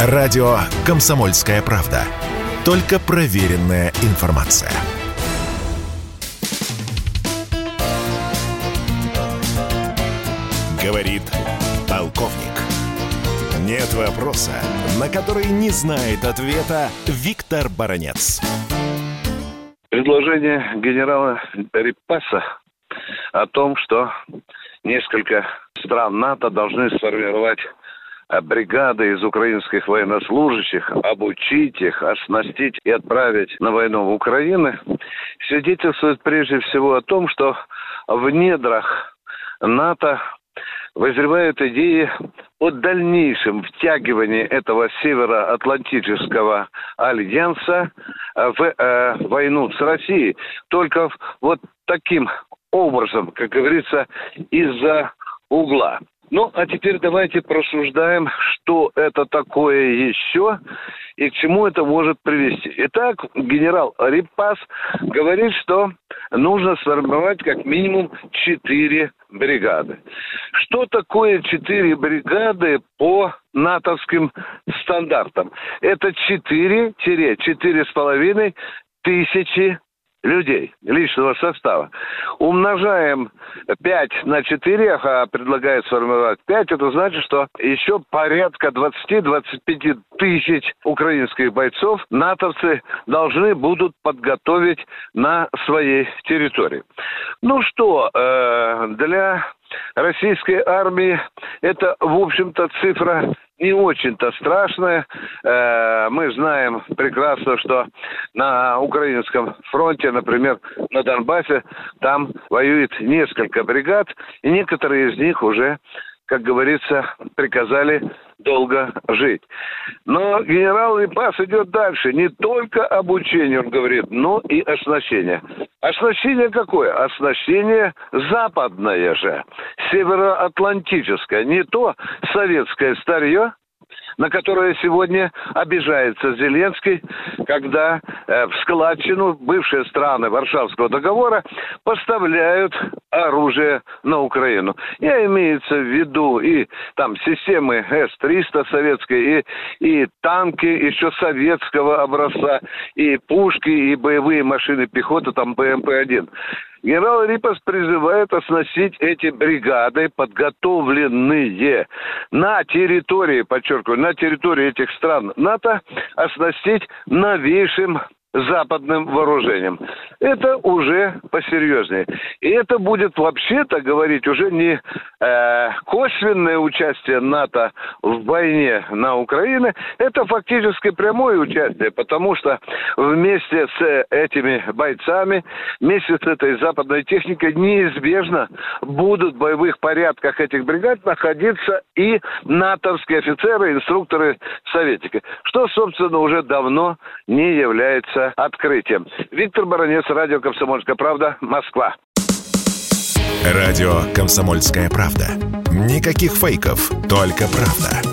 Радио «Комсомольская правда». Только проверенная информация. Говорит полковник. Нет вопроса, на который не знает ответа Виктор Баранец. Предложение генерала Репаса о том, что несколько стран НАТО должны сформировать бригады из украинских военнослужащих, обучить их, оснастить и отправить на войну в Украину, свидетельствует прежде всего о том, что в недрах НАТО вызревают идеи о дальнейшем втягивании этого североатлантического альянса в э, войну с Россией. Только вот таким образом, как говорится, из-за угла. Ну, а теперь давайте просуждаем, что это такое еще и к чему это может привести. Итак, генерал Рипас говорит, что нужно сформировать как минимум четыре бригады. Что такое четыре бригады по натовским стандартам? Это четыре-четыре с половиной тысячи людей, личного состава. Умножаем 5 на 4, а предлагает сформировать 5, это значит, что еще порядка 20-25 тысяч украинских бойцов натовцы должны будут подготовить на своей территории. Ну что, э, для российской армии это, в общем-то, цифра не очень-то страшная. Э, мы знаем прекрасно, что на украинском фронте, например, на Донбассе, там воюет несколько бригад, и некоторые из них уже как говорится, приказали долго жить. Но генерал Липас идет дальше. Не только обучение, он говорит, но и оснащение. Оснащение какое? Оснащение западное же, североатлантическое. Не то советское старье, на которое сегодня обижается Зеленский, когда э, в складчину бывшие страны Варшавского договора поставляют оружие на Украину. Я имеется в виду и там системы С-300 советской, и, и танки еще советского образца, и пушки, и боевые машины пехоты, там БМП-1. Генерал Рипас призывает оснастить эти бригады, подготовленные на территории, подчеркиваю, на территории этих стран НАТО, оснастить новейшим западным вооружением. Это уже посерьезнее. И это будет вообще-то говорить уже не э, косвенное участие НАТО в войне на Украине, это фактически прямое участие, потому что вместе с этими бойцами, вместе с этой западной техникой неизбежно будут в боевых порядках этих бригад находиться и натовские офицеры, инструкторы, советники, что, собственно, уже давно не является открытием. Виктор Баранец, радио «Комсомольская правда», Москва. Радио «Комсомольская правда». Никаких фейков, только правда.